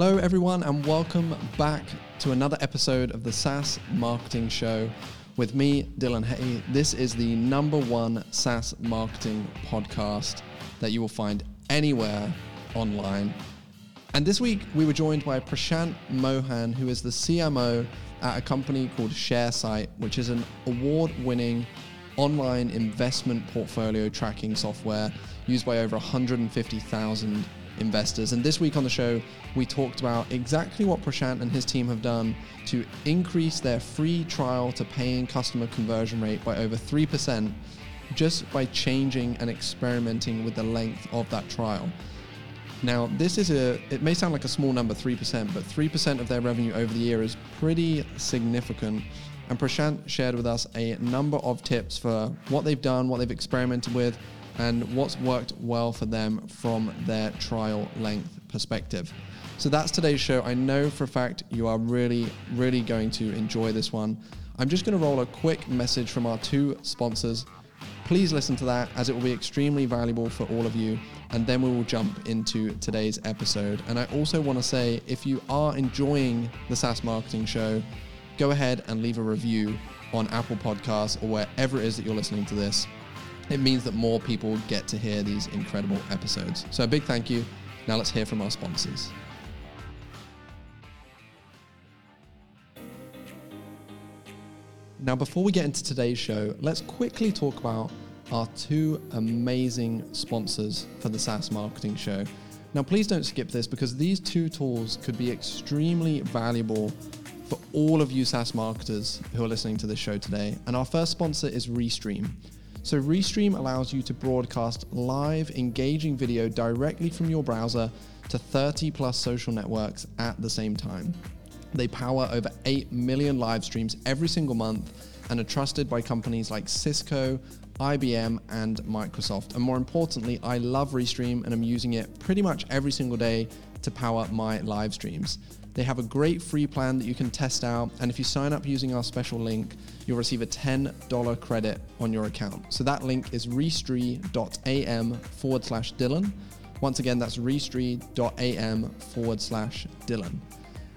Hello, everyone, and welcome back to another episode of the SaaS Marketing Show with me, Dylan Hay. This is the number one SaaS marketing podcast that you will find anywhere online. And this week, we were joined by Prashant Mohan, who is the CMO at a company called Sharesight, which is an award winning online investment portfolio tracking software used by over 150,000 investors. And this week on the show, we talked about exactly what Prashant and his team have done to increase their free trial to paying customer conversion rate by over 3% just by changing and experimenting with the length of that trial. Now, this is a, it may sound like a small number, 3%, but 3% of their revenue over the year is pretty significant. And Prashant shared with us a number of tips for what they've done, what they've experimented with, and what's worked well for them from their trial length perspective. So that's today's show. I know for a fact you are really, really going to enjoy this one. I'm just going to roll a quick message from our two sponsors. Please listen to that as it will be extremely valuable for all of you. And then we will jump into today's episode. And I also want to say if you are enjoying the SaaS Marketing Show, go ahead and leave a review on Apple Podcasts or wherever it is that you're listening to this it means that more people get to hear these incredible episodes. So a big thank you. Now let's hear from our sponsors. Now, before we get into today's show, let's quickly talk about our two amazing sponsors for the SaaS Marketing Show. Now, please don't skip this because these two tools could be extremely valuable for all of you SaaS marketers who are listening to this show today. And our first sponsor is Restream. So Restream allows you to broadcast live, engaging video directly from your browser to 30 plus social networks at the same time. They power over 8 million live streams every single month and are trusted by companies like Cisco, IBM, and Microsoft. And more importantly, I love Restream and I'm using it pretty much every single day to power my live streams. They have a great free plan that you can test out. And if you sign up using our special link, you'll receive a $10 credit on your account. So that link is restream.am forward slash Dylan. Once again, that's restream.am forward slash Dylan.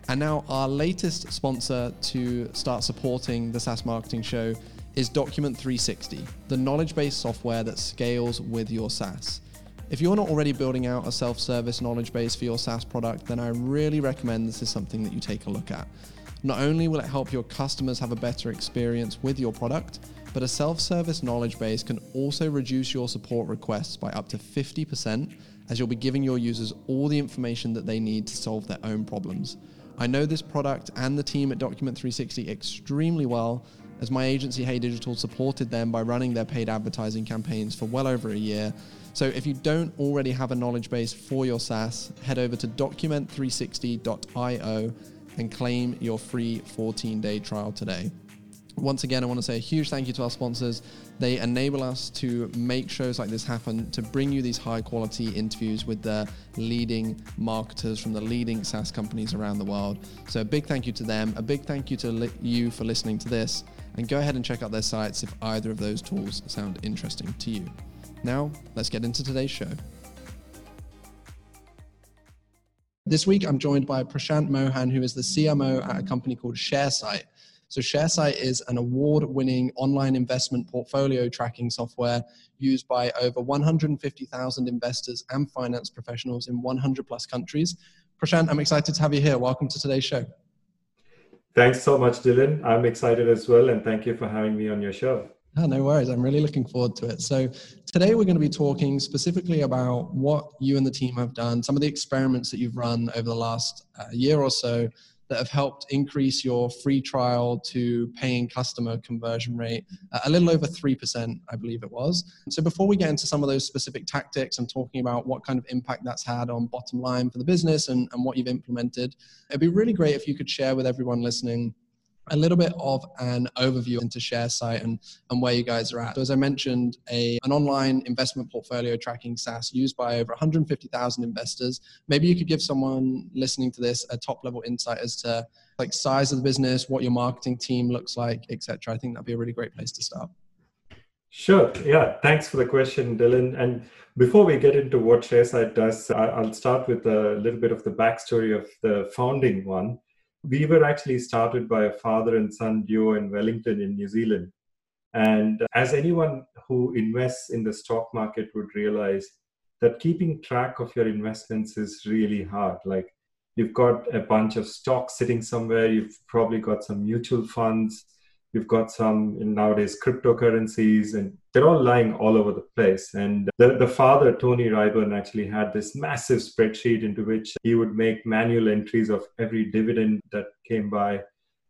And now, our latest sponsor to start supporting the SaaS Marketing Show is Document 360, the knowledge based software that scales with your SaaS. If you're not already building out a self service knowledge base for your SaaS product, then I really recommend this is something that you take a look at. Not only will it help your customers have a better experience with your product, but a self service knowledge base can also reduce your support requests by up to 50% as you'll be giving your users all the information that they need to solve their own problems. I know this product and the team at Document 360 extremely well, as my agency Hey Digital supported them by running their paid advertising campaigns for well over a year so if you don't already have a knowledge base for your SaaS, head over to document360.io and claim your free 14 day trial today. Once again, I want to say a huge thank you to our sponsors. They enable us to make shows like this happen, to bring you these high quality interviews with the leading marketers from the leading SaaS companies around the world. So, a big thank you to them. A big thank you to li- you for listening to this. And go ahead and check out their sites if either of those tools sound interesting to you. Now, let's get into today's show. This week, I'm joined by Prashant Mohan, who is the CMO at a company called Sharesight. So, Sharesight is an award winning online investment portfolio tracking software used by over 150,000 investors and finance professionals in 100 plus countries. Prashant, I'm excited to have you here. Welcome to today's show. Thanks so much, Dylan. I'm excited as well, and thank you for having me on your show. Oh, no worries. I'm really looking forward to it. So, today we're going to be talking specifically about what you and the team have done, some of the experiments that you've run over the last uh, year or so that have helped increase your free trial to paying customer conversion rate uh, a little over 3%, I believe it was. So, before we get into some of those specific tactics and talking about what kind of impact that's had on bottom line for the business and, and what you've implemented, it'd be really great if you could share with everyone listening a little bit of an overview into Sharesight and, and where you guys are at. So as I mentioned, a, an online investment portfolio tracking SaaS used by over 150,000 investors. Maybe you could give someone listening to this a top level insight as to like size of the business, what your marketing team looks like, etc. I think that'd be a really great place to start. Sure. Yeah. Thanks for the question, Dylan. And before we get into what Sharesight does, I'll start with a little bit of the backstory of the founding one. We were actually started by a father and son duo in Wellington, in New Zealand. And as anyone who invests in the stock market would realize, that keeping track of your investments is really hard. Like you've got a bunch of stocks sitting somewhere, you've probably got some mutual funds, You've got some nowadays cryptocurrencies, and they're all lying all over the place. And the, the father, Tony Ryburn, actually had this massive spreadsheet into which he would make manual entries of every dividend that came by.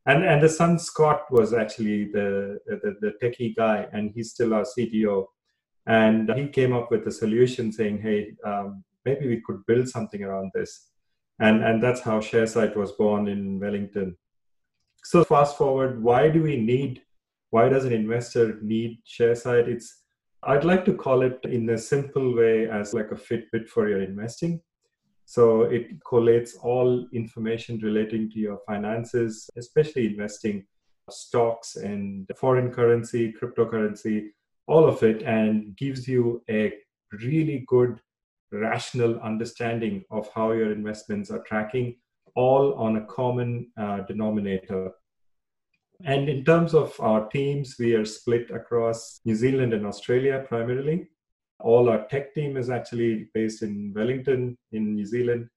And, and the son, Scott, was actually the, the, the techie guy, and he's still our CTO. And he came up with a solution saying, hey, um, maybe we could build something around this. And, and that's how Sharesight was born in Wellington. So fast forward, why do we need, why does an investor need Sharesight? It's, I'd like to call it in a simple way as like a Fitbit for your investing. So it collates all information relating to your finances, especially investing, stocks and foreign currency, cryptocurrency, all of it, and gives you a really good rational understanding of how your investments are tracking all on a common uh, denominator. And in terms of our teams, we are split across New Zealand and Australia primarily. All our tech team is actually based in Wellington, in New Zealand.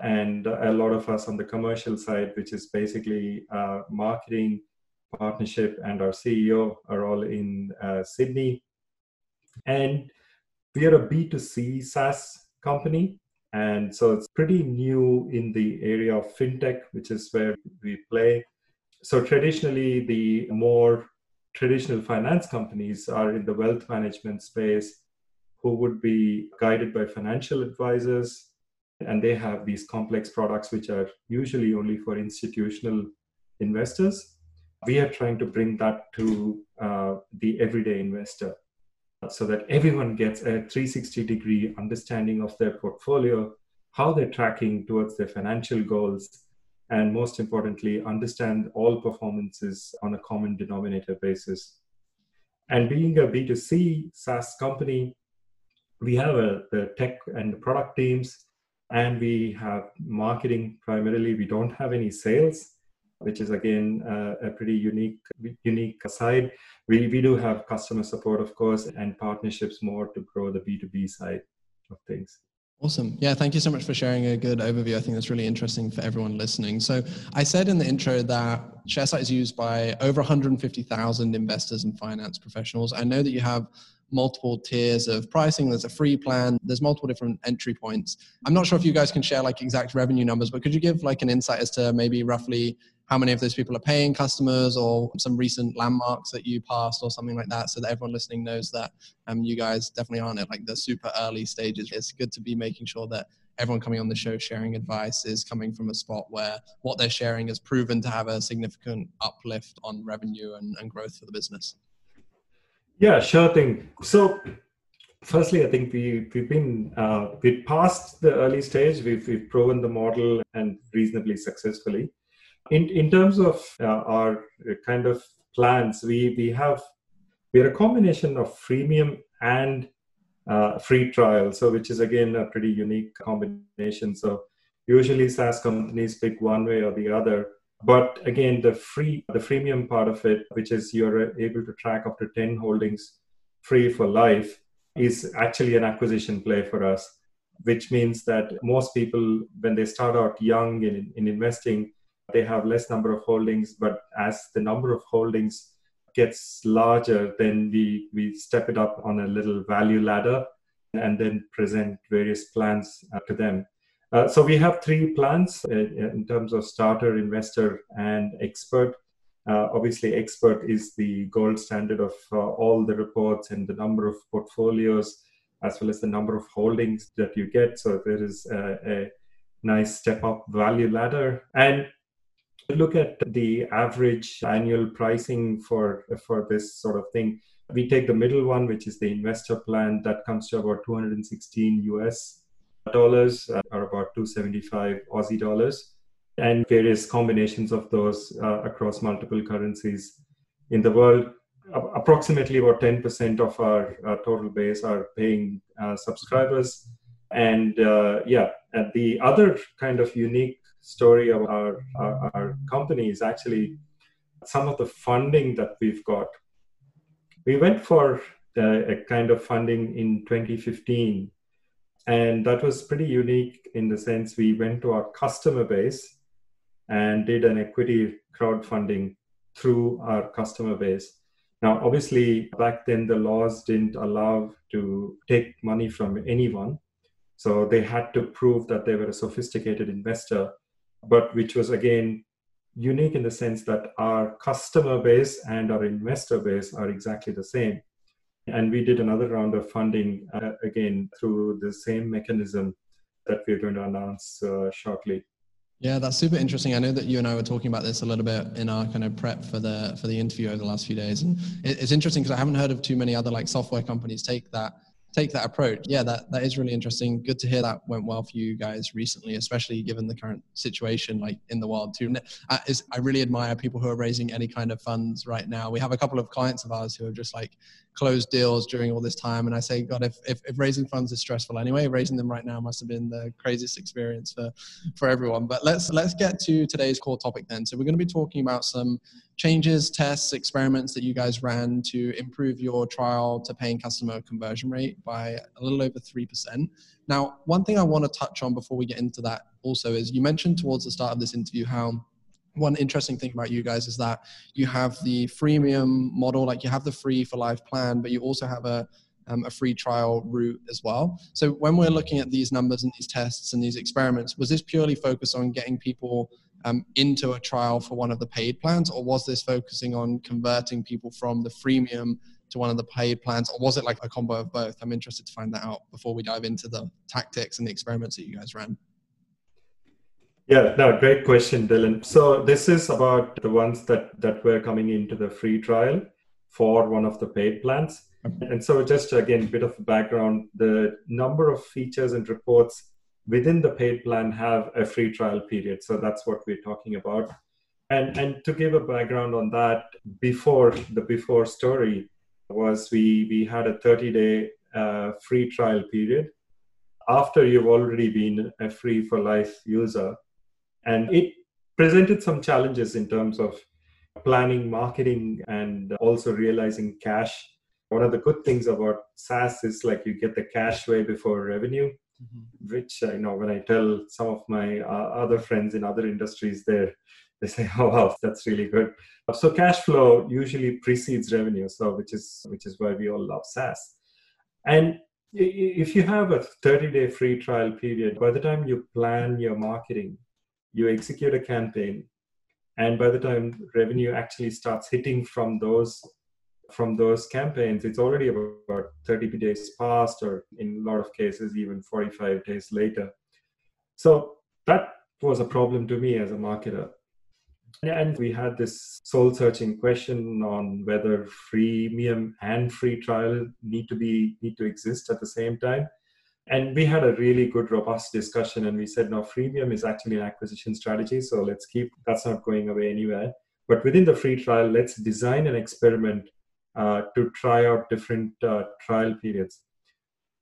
And a lot of us on the commercial side, which is basically uh, marketing, partnership, and our CEO are all in uh, Sydney. And we are a B2C SaaS company. And so it's pretty new in the area of fintech, which is where we play. So traditionally, the more traditional finance companies are in the wealth management space who would be guided by financial advisors. And they have these complex products, which are usually only for institutional investors. We are trying to bring that to uh, the everyday investor so that everyone gets a 360 degree understanding of their portfolio, how they're tracking towards their financial goals, and most importantly, understand all performances on a common denominator basis. And being a B2C SaaS company, we have a, the tech and product teams, and we have marketing primarily. We don't have any sales which is again uh, a pretty unique unique side. We we do have customer support, of course, and partnerships more to grow the B two B side of things. Awesome. Yeah, thank you so much for sharing a good overview. I think that's really interesting for everyone listening. So, I said in the intro that Sharesight is used by over 150,000 investors and finance professionals. I know that you have multiple tiers of pricing. There's a free plan. There's multiple different entry points. I'm not sure if you guys can share like exact revenue numbers, but could you give like an insight as to maybe roughly how many of those people are paying customers or some recent landmarks that you passed or something like that so that everyone listening knows that um, you guys definitely aren't at like the super early stages. It's good to be making sure that everyone coming on the show sharing advice is coming from a spot where what they're sharing is proven to have a significant uplift on revenue and, and growth for the business. Yeah, sure thing. So firstly, I think we we've been uh, we passed the early stage. We've we've proven the model and reasonably successfully. In in terms of uh, our kind of plans, we we have we're a combination of freemium and uh, free trial. So which is again a pretty unique combination. So usually SaaS companies pick one way or the other. But again, the free the freemium part of it, which is you're able to track up to 10 holdings free for life, is actually an acquisition play for us, which means that most people, when they start out young in, in investing, they have less number of holdings but as the number of holdings gets larger then we we step it up on a little value ladder and then present various plans uh, to them. Uh, so we have three plans uh, in terms of starter investor and expert. Uh, obviously expert is the gold standard of uh, all the reports and the number of portfolios as well as the number of holdings that you get. So there is a, a nice step up value ladder. And look at the average annual pricing for for this sort of thing we take the middle one which is the investor plan that comes to about 216 us dollars uh, or about 275 aussie dollars and various combinations of those uh, across multiple currencies in the world approximately about 10% of our, our, total base are paying uh, subscribers. And uh, yeah, and the other kind of unique story of our, our, our company is actually some of the funding that we've got. We went for a kind of funding in 2015, and that was pretty unique in the sense we went to our customer base and did an equity crowdfunding through our customer base. Now, obviously, back then the laws didn't allow to take money from anyone. So they had to prove that they were a sophisticated investor, but which was again unique in the sense that our customer base and our investor base are exactly the same. And we did another round of funding uh, again through the same mechanism that we're going to announce uh, shortly. Yeah, that's super interesting. I know that you and I were talking about this a little bit in our kind of prep for the for the interview over the last few days, and it's interesting because I haven't heard of too many other like software companies take that take that approach. Yeah, that, that is really interesting. Good to hear that went well for you guys recently, especially given the current situation like in the world too. I, is, I really admire people who are raising any kind of funds right now. We have a couple of clients of ours who have just like closed deals during all this time. And I say, God, if, if, if raising funds is stressful anyway, raising them right now must have been the craziest experience for, for everyone. But let's, let's get to today's core topic then. So we're going to be talking about some changes, tests, experiments that you guys ran to improve your trial to paying customer conversion rate by a little over 3%. Now, one thing I want to touch on before we get into that also is you mentioned towards the start of this interview how one interesting thing about you guys is that you have the freemium model, like you have the free for life plan, but you also have a um, a free trial route as well. So when we're looking at these numbers and these tests and these experiments, was this purely focused on getting people um, into a trial for one of the paid plans, or was this focusing on converting people from the freemium to one of the paid plans, or was it like a combo of both? I'm interested to find that out before we dive into the tactics and the experiments that you guys ran. Yeah, no, great question, Dylan. So this is about the ones that that were coming into the free trial for one of the paid plans. And so just again, a bit of background, the number of features and reports within the paid plan have a free trial period. So that's what we're talking about. And and to give a background on that, before the before story was we we had a 30 day uh, free trial period after you've already been a free for life user, and it presented some challenges in terms of planning, marketing, and also realizing cash. One of the good things about SaaS is like you get the cash way before revenue mm-hmm. which uh, you know when I tell some of my uh, other friends in other industries, they they say, "Oh wow, that's really good." So cash flow usually precedes revenue, so which is which is why we all love SaaS. And if you have a 30 day free trial period, by the time you plan your marketing, you execute a campaign, and by the time revenue actually starts hitting from those from those campaigns, it's already about 30 days past, or in a lot of cases, even 45 days later. So that was a problem to me as a marketer. And we had this soul searching question on whether freemium and free trial need to be need to exist at the same time. And we had a really good, robust discussion, and we said, no, freemium is actually an acquisition strategy, so let's keep that's not going away anywhere. But within the free trial, let's design an experiment uh, to try out different uh, trial periods.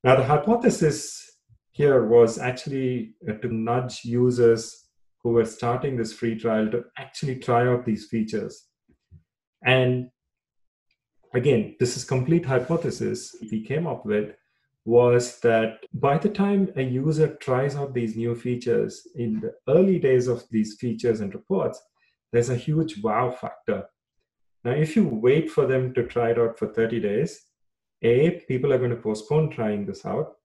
Now, the hypothesis here was actually uh, to nudge users who were starting this free trial to actually try out these features. And again, this is complete hypothesis we came up with was that by the time a user tries out these new features in the early days of these features and reports, there's a huge wow factor now, if you wait for them to try it out for 30 days, A, people are going to postpone trying this out.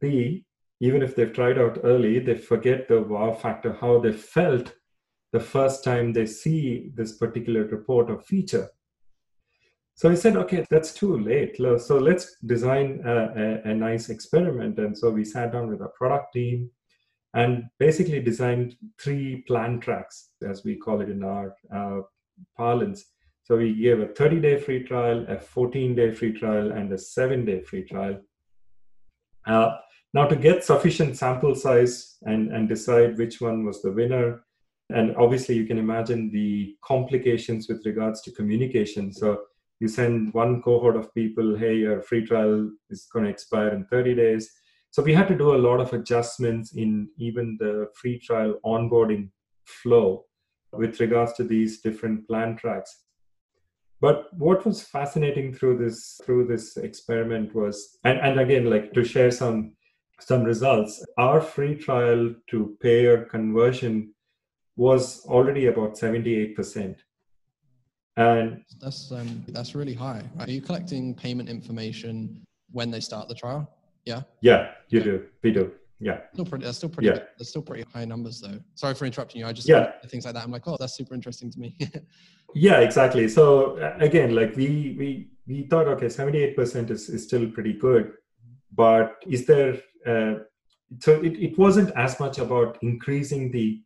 B, even if they've tried out early, they forget the wow factor, how they felt the first time they see this particular report or feature. So I said, okay, that's too late. So let's design a, a, a nice experiment. And so we sat down with our product team and basically designed three plan tracks, as we call it in our uh, parlance. So we gave a 30 day free trial, a 14 day free trial, and a seven day free trial. Uh, now, to get sufficient sample size and, and decide which one was the winner, and obviously you can imagine the complications with regards to communication. So you send one cohort of people, hey, your free trial is going to expire in 30 days. So we had to do a lot of adjustments in even the free trial onboarding flow with regards to these different plan tracks. But what was fascinating through this through this experiment was, and, and again, like to share some some results, our free trial to payer conversion was already about 78%. And that's um, that's really high. Right? Are you collecting payment information when they start the trial? Yeah. Yeah, you do. We do. Yeah. Still pretty. That's still pretty. Yeah. That's still pretty high numbers, though. Sorry for interrupting you. I just yeah things like that. I'm like, oh, that's super interesting to me. yeah, exactly. So again, like we we we thought, okay, 78% is is still pretty good, but is there? Uh, so it, it wasn't as much about increasing the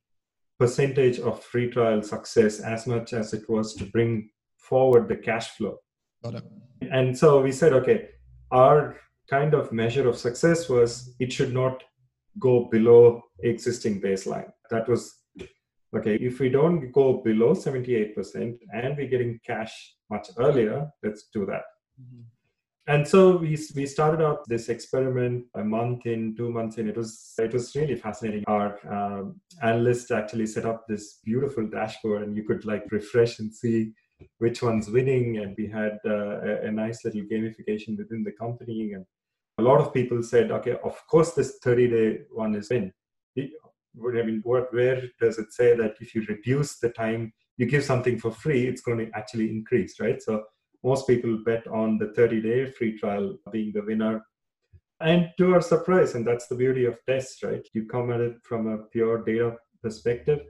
percentage of free trial success as much as it was to bring forward the cash flow. Got it. And so we said, okay, our kind of measure of success was it should not go below existing baseline. That was okay. If we don't go below 78% and we're getting cash much earlier, let's do that. Mm-hmm and so we, we started out this experiment a month in two months in it was it was really fascinating our um, analyst actually set up this beautiful dashboard and you could like refresh and see which one's winning and we had uh, a, a, nice little gamification within the company and a lot of people said okay of course this 30 day one is win I mean, what, where does it say that if you reduce the time you give something for free, it's going to actually increase, right? So most people bet on the 30 day free trial being the winner. And to our surprise, and that's the beauty of tests, right? You come at it from a pure data perspective.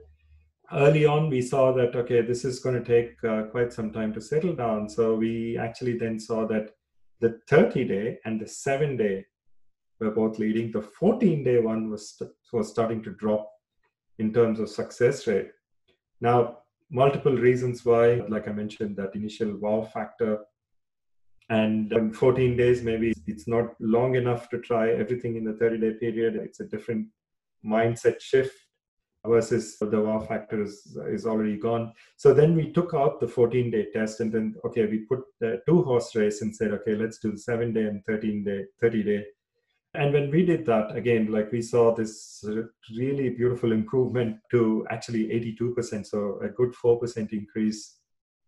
Early on, we saw that, okay, this is going to take uh, quite some time to settle down. So we actually then saw that the 30 day and the seven day were both leading. The 14 day one was, was starting to drop in terms of success rate. Now, multiple reasons why, like I mentioned, that initial wow factor. And in 14 days, maybe it's not long enough to try everything in the 30 day period. It's a different mindset shift versus the wow factor is, is already gone. So then we took out the 14 day test and then, okay, we put the two horse race and said, okay, let's do the seven day and 13 day, 30 day and when we did that, again, like we saw this really beautiful improvement to actually 82%, so a good 4% increase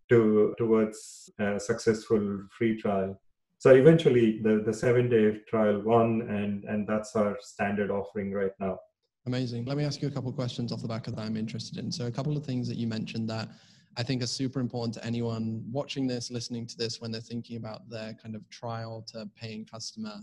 to towards a successful free trial. So eventually, the, the seven day trial won, and, and that's our standard offering right now. Amazing. Let me ask you a couple of questions off the back of that I'm interested in. So, a couple of things that you mentioned that I think are super important to anyone watching this, listening to this when they're thinking about their kind of trial to paying customer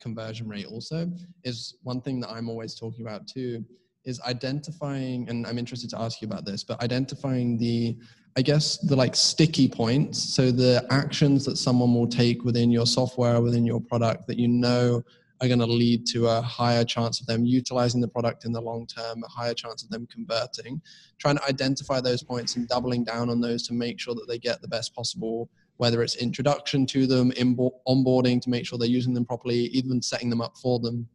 conversion rate also is one thing that I'm always talking about too is identifying and I'm interested to ask you about this but identifying the I guess the like sticky points so the actions that someone will take within your software within your product that you know are going to lead to a higher chance of them utilizing the product in the long term, a higher chance of them converting. Trying to identify those points and doubling down on those to make sure that they get the best possible whether it's introduction to them, onboarding to make sure they're using them properly, even setting them up for them.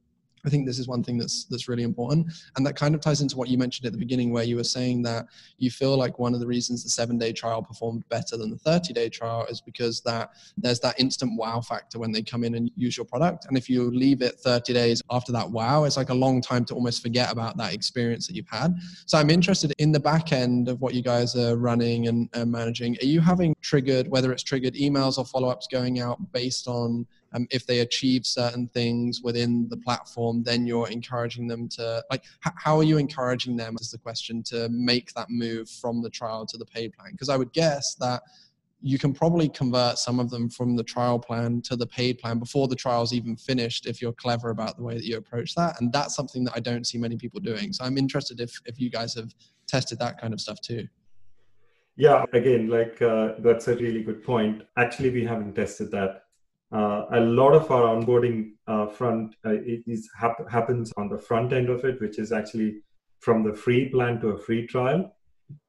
I think this is one thing that's that's really important, and that kind of ties into what you mentioned at the beginning, where you were saying that you feel like one of the reasons the seven day trial performed better than the thirty day trial is because that there's that instant wow factor when they come in and use your product, and if you leave it thirty days after that wow, it's like a long time to almost forget about that experience that you've had. So I'm interested in the back end of what you guys are running and, and managing. Are you having triggered whether it's triggered emails or follow ups going out based on um, if they achieve certain things within the platform then you're encouraging them to like h- how are you encouraging them is the question to make that move from the trial to the paid plan? Because i would guess that you can probably convert some of them from the trial plan to the paid plan before the trial's even finished if you're clever about the way that you approach that and that's something that i don't see many people doing. So i'm interested if if you guys have tested that kind of stuff too. Yeah again like uh, that's a really good point. Actually we haven't tested that uh, a lot of our onboarding uh, front uh, is hap- happens on the front end of it, which is actually from the free plan to a free trial.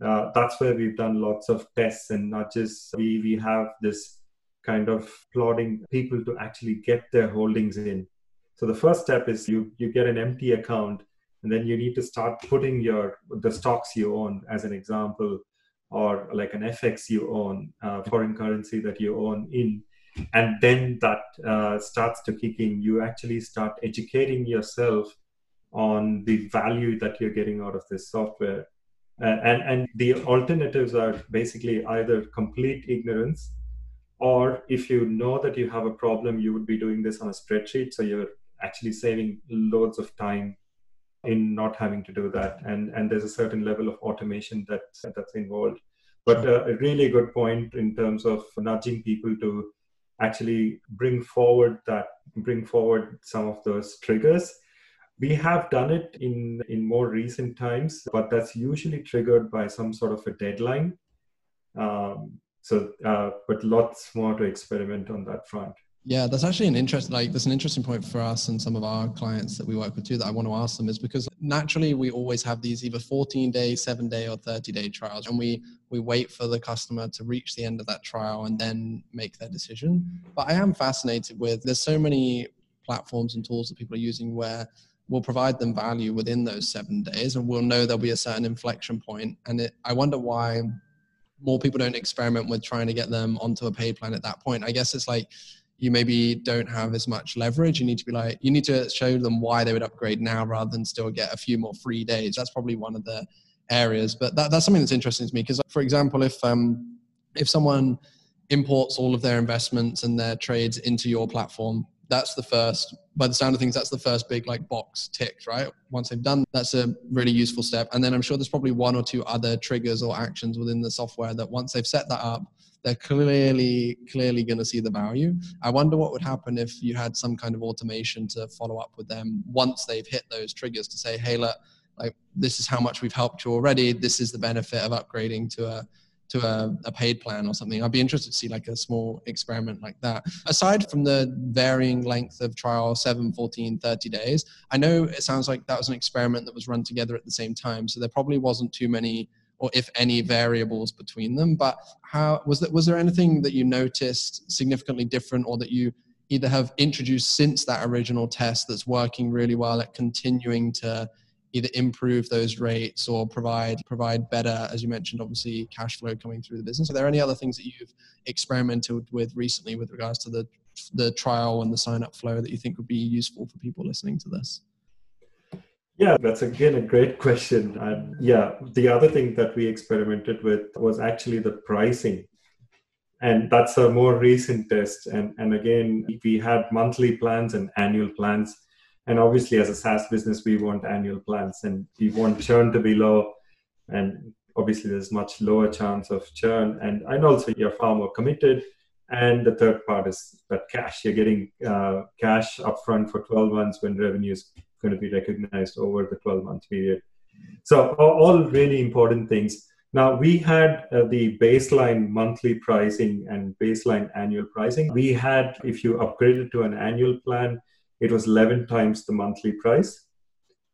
Uh, that's where we've done lots of tests and not just we we have this kind of plodding people to actually get their holdings in. So the first step is you you get an empty account and then you need to start putting your the stocks you own as an example or like an FX you own, uh, foreign currency that you own in, and then that uh, starts to kick in, you actually start educating yourself on the value that you're getting out of this software. Uh, and, and the alternatives are basically either complete ignorance, or if you know that you have a problem, you would be doing this on a spreadsheet. So you're actually saving loads of time in not having to do that and and there's a certain level of automation that that's involved but uh, a really good point in terms of nudging people to actually bring forward that bring forward some of those triggers. We have done it in in more recent times but that's usually triggered by some sort of a deadline. Um, so uh, but lots more to experiment on that front yeah, that's actually an interest. Like, that's an interesting point for us and some of our clients that we work with too. That I want to ask them is because naturally we always have these either 14 day, seven day, or 30 day trials, and we we wait for the customer to reach the end of that trial and then make their decision. But I am fascinated with there's so many platforms and tools that people are using where we'll provide them value within those seven days, and we'll know there'll be a certain inflection point. And it, I wonder why more people don't experiment with trying to get them onto a pay plan at that point. I guess it's like you maybe don't have as much leverage. You need to be like, you need to show them why they would upgrade now rather than still get a few more free days. That's probably one of the areas. But that, that's something that's interesting to me because, for example, if um, if someone imports all of their investments and their trades into your platform, that's the first. By the sound of things, that's the first big like box ticked, right? Once they've done, that's a really useful step. And then I'm sure there's probably one or two other triggers or actions within the software that once they've set that up, they're clearly clearly going to see the value i wonder what would happen if you had some kind of automation to follow up with them once they've hit those triggers to say hey look like this is how much we've helped you already this is the benefit of upgrading to a to a, a, paid plan or something. I'd be interested to see like a small experiment like that. Aside from the varying length of trial, 7, 14, 30 days, I know it sounds like that was an experiment that was run together at the same time. So there probably wasn't too many or if any variables between them. But how was that? Was there anything that you noticed significantly different, or that you either have introduced since that original test that's working really well at continuing to either improve those rates or provide provide better, as you mentioned, obviously cash flow coming through the business. Are there any other things that you've experimented with recently with regards to the the trial and the sign up flow that you think would be useful for people listening to this? Yeah, that's again a great question. And yeah, the other thing that we experimented with was actually the pricing. And that's a more recent test. And, and again, we had monthly plans and annual plans. And obviously, as a SaaS business, we want annual plans and we want churn to be low. And obviously, there's much lower chance of churn. And, and also, you're far more committed. And the third part is that cash. You're getting uh, cash upfront for 12 months when revenues going to be recognized over the 12 month period. So, all really important things. Now, we had uh, the baseline monthly pricing and baseline annual pricing. We had, if you upgraded to an annual plan, it was 11 times the monthly price.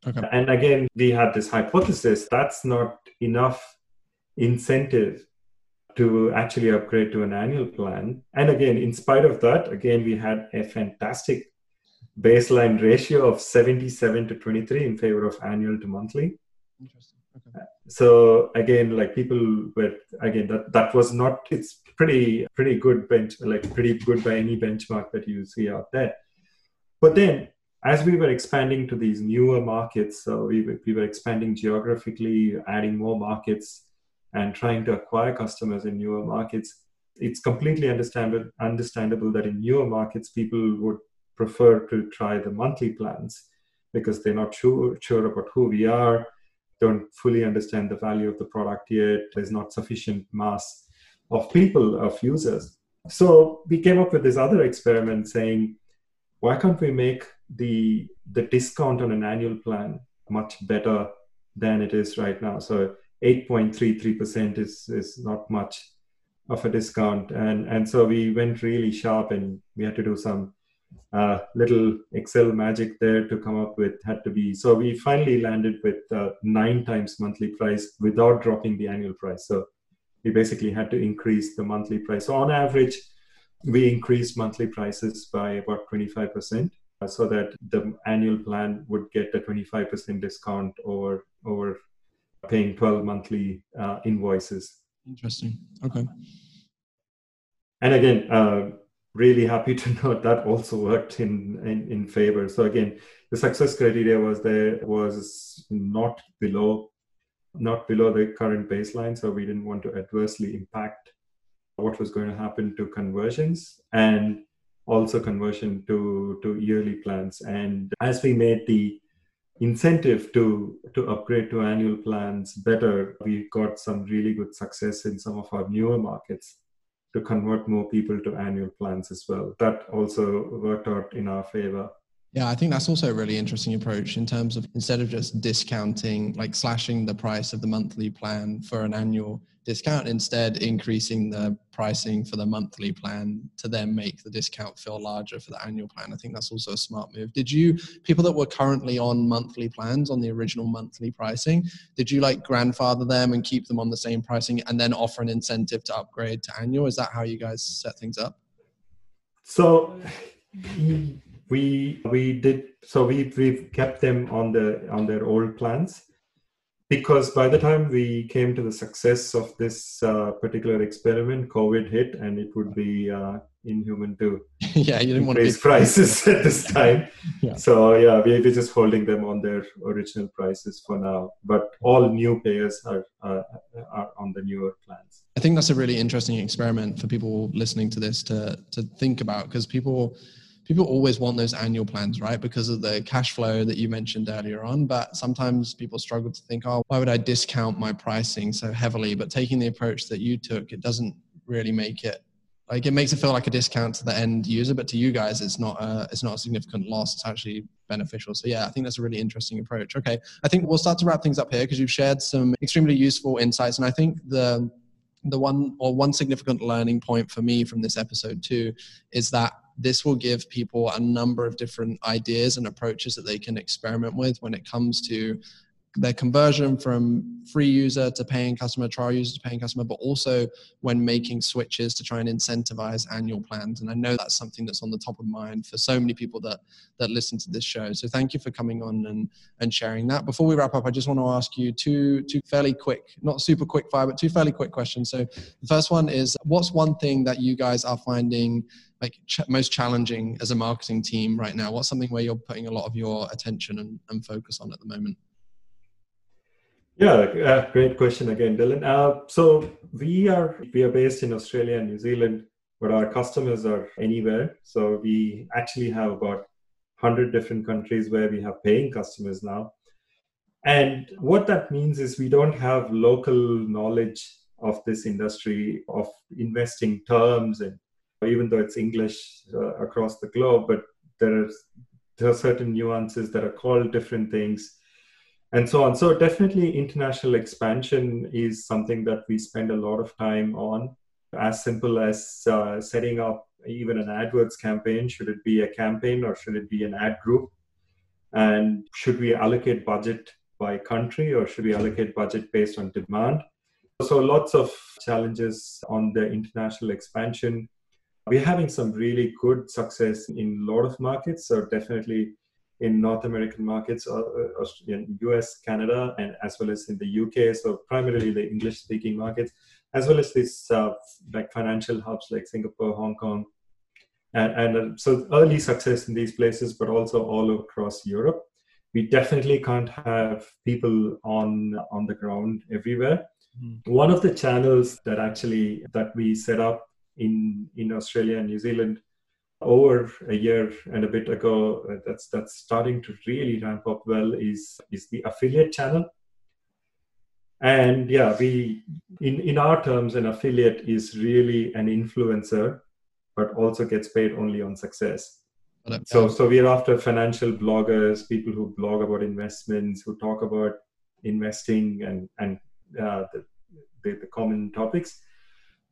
Okay. And again, we had this hypothesis that's not enough incentive to actually upgrade to an annual plan. And again, in spite of that, again, we had a fantastic baseline ratio of 77 to 23 in favor of annual to monthly. Interesting. Okay. Uh, so again, like people were again that that was not it's pretty pretty good bench like pretty good by any benchmark that you see out there. But then as we were expanding to these newer markets, so we, we were expanding geographically, adding more markets, and trying to acquire customers in newer markets. It's completely understandable understandable that in newer markets people would prefer to try the monthly plans because they're not sure, sure about who we are, don't fully understand the value of the product yet, there's not sufficient mass of people, of users. So we came up with this other experiment saying, why can't we make the the discount on an annual plan much better than it is right now? So 8.33% is, is not much of a discount. And, and so we went really sharp and we had to do some uh, little Excel magic there to come up with had to be. So we finally landed with uh, nine times monthly price without dropping the annual price. So we basically had to increase the monthly price. So on average, we increased monthly prices by about 25%. Uh, so that the annual plan would get a 25% discount over over paying 12 monthly uh, invoices Interesting. Okay. And again, uh, really happy to note that also worked in, in, in favor. So again, the success criteria was there was not below not below the current baseline, so we didn't want to adversely impact what was going to happen to conversions and also conversion to to yearly plans. And as we made the incentive to to upgrade to annual plans better, we got some really good success in some of our newer markets to convert more people to annual plans as well. That also worked out in our favor. Yeah, I think that's also a really interesting approach in terms of instead of just discounting, like slashing the price of the monthly plan for an annual discount, instead increasing the pricing for the monthly plan to then make the discount feel larger for the annual plan. I think that's also a smart move. Did you, people that were currently on monthly plans on the original monthly pricing, did you like grandfather them and keep them on the same pricing and then offer an incentive to upgrade to annual? Is that how you guys set things up? So, we we did so we we've kept them on the on their old plans because by the time we came to the success of this uh, particular experiment covid hit and it would be uh, inhuman to yeah you didn't want to raise prices at this time yeah. so yeah we, we're just holding them on their original prices for now but all new payers are, uh, are on the newer plans i think that's a really interesting experiment for people listening to this to to think about because people people always want those annual plans, right? Because of the cash flow that you mentioned earlier on. But sometimes people struggle to think, oh, why would I discount my pricing so heavily? But taking the approach that you took, it doesn't really make it like it makes it feel like a discount to the end user, but to you guys, it's not a it's not a significant loss. It's actually beneficial. So yeah, I think that's a really interesting approach. Okay, I think we'll start to wrap things up here because you've shared some extremely useful insights, and I think the the one or one significant learning point for me from this episode too is that this will give people a number of different ideas and approaches that they can experiment with when it comes to their conversion from free user to paying customer, trial user to paying customer, but also when making switches to try and incentivize annual plans. And I know that's something that's on the top of mind for so many people that that listen to this show. So thank you for coming on and and sharing that. Before we wrap up, I just want to ask you two two fairly quick, not super quick fire, but two fairly quick questions. So the first one is, what's one thing that you guys are finding like ch- most challenging as a marketing team right now? What's something where you're putting a lot of your attention and, and focus on at the moment? Yeah, uh, great question again, Dylan. Uh, so we are we are based in Australia and New Zealand, but our customers are anywhere. So we actually have about hundred different countries where we have paying customers now. And what that means is we don't have local knowledge of this industry of investing terms and even though it's English uh, across the globe, but there are there are certain nuances that are called different things and so on. So definitely international expansion is something that we spend a lot of time on. As simple as uh, setting up even an AdWords campaign. Should it be a campaign or should it be an ad group? And should we allocate budget by country or should we allocate budget based on demand? So lots of challenges on the international expansion. We're having some really good success in a lot of markets. So definitely in North American markets, uh, uh US, Canada, and as well as in the UK. So primarily the English-speaking markets, as well as these uh, like financial hubs like Singapore, Hong Kong, and, and uh, so early success in these places, but also all across Europe. We definitely can't have people on on the ground everywhere. Mm-hmm. One of the channels that actually that we set up in in Australia and New Zealand over a year and a bit ago uh, that's that's starting to really ramp up well is is the affiliate channel. And yeah we in in our terms an affiliate is really an influencer but also gets paid only on success. So so we're after financial bloggers people who blog about investments who talk about investing and and uh, the, the, the common topics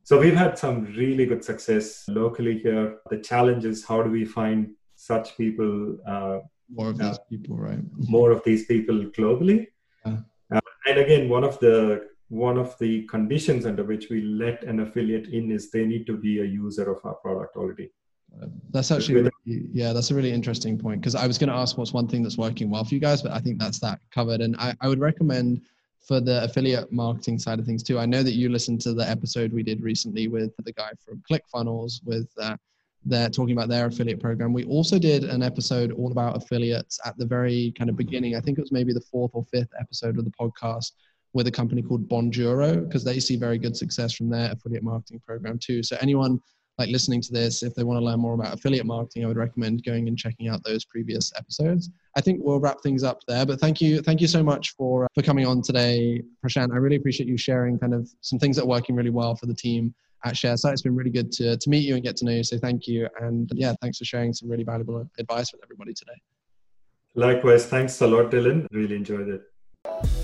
so we've had some really good success locally here. The challenge is how do we find such people? Uh, more of these uh, people, right? More of these people globally. Yeah. Uh, and again, one of the one of the conditions under which we let an affiliate in is they need to be a user of our product already. That's actually really, yeah, that's a really interesting point because I was going to ask what's one thing that's working well for you guys, but I think that's that covered. And I, I would recommend for the affiliate marketing side of things too. I know that you listened to the episode we did recently with the guy from ClickFunnels with uh, they're talking about their affiliate program. We also did an episode all about affiliates at the very kind of beginning. I think it was maybe the fourth or fifth episode of the podcast with a company called Bonjoro because they see very good success from their affiliate marketing program too. So anyone like listening to this, if they want to learn more about affiliate marketing, I would recommend going and checking out those previous episodes. I think we'll wrap things up there. But thank you, thank you so much for uh, for coming on today, Prashant. I really appreciate you sharing kind of some things that are working really well for the team at Sharesight. It's been really good to to meet you and get to know you. So thank you, and yeah, thanks for sharing some really valuable advice with everybody today. Likewise, thanks a lot, Dylan. Really enjoyed it.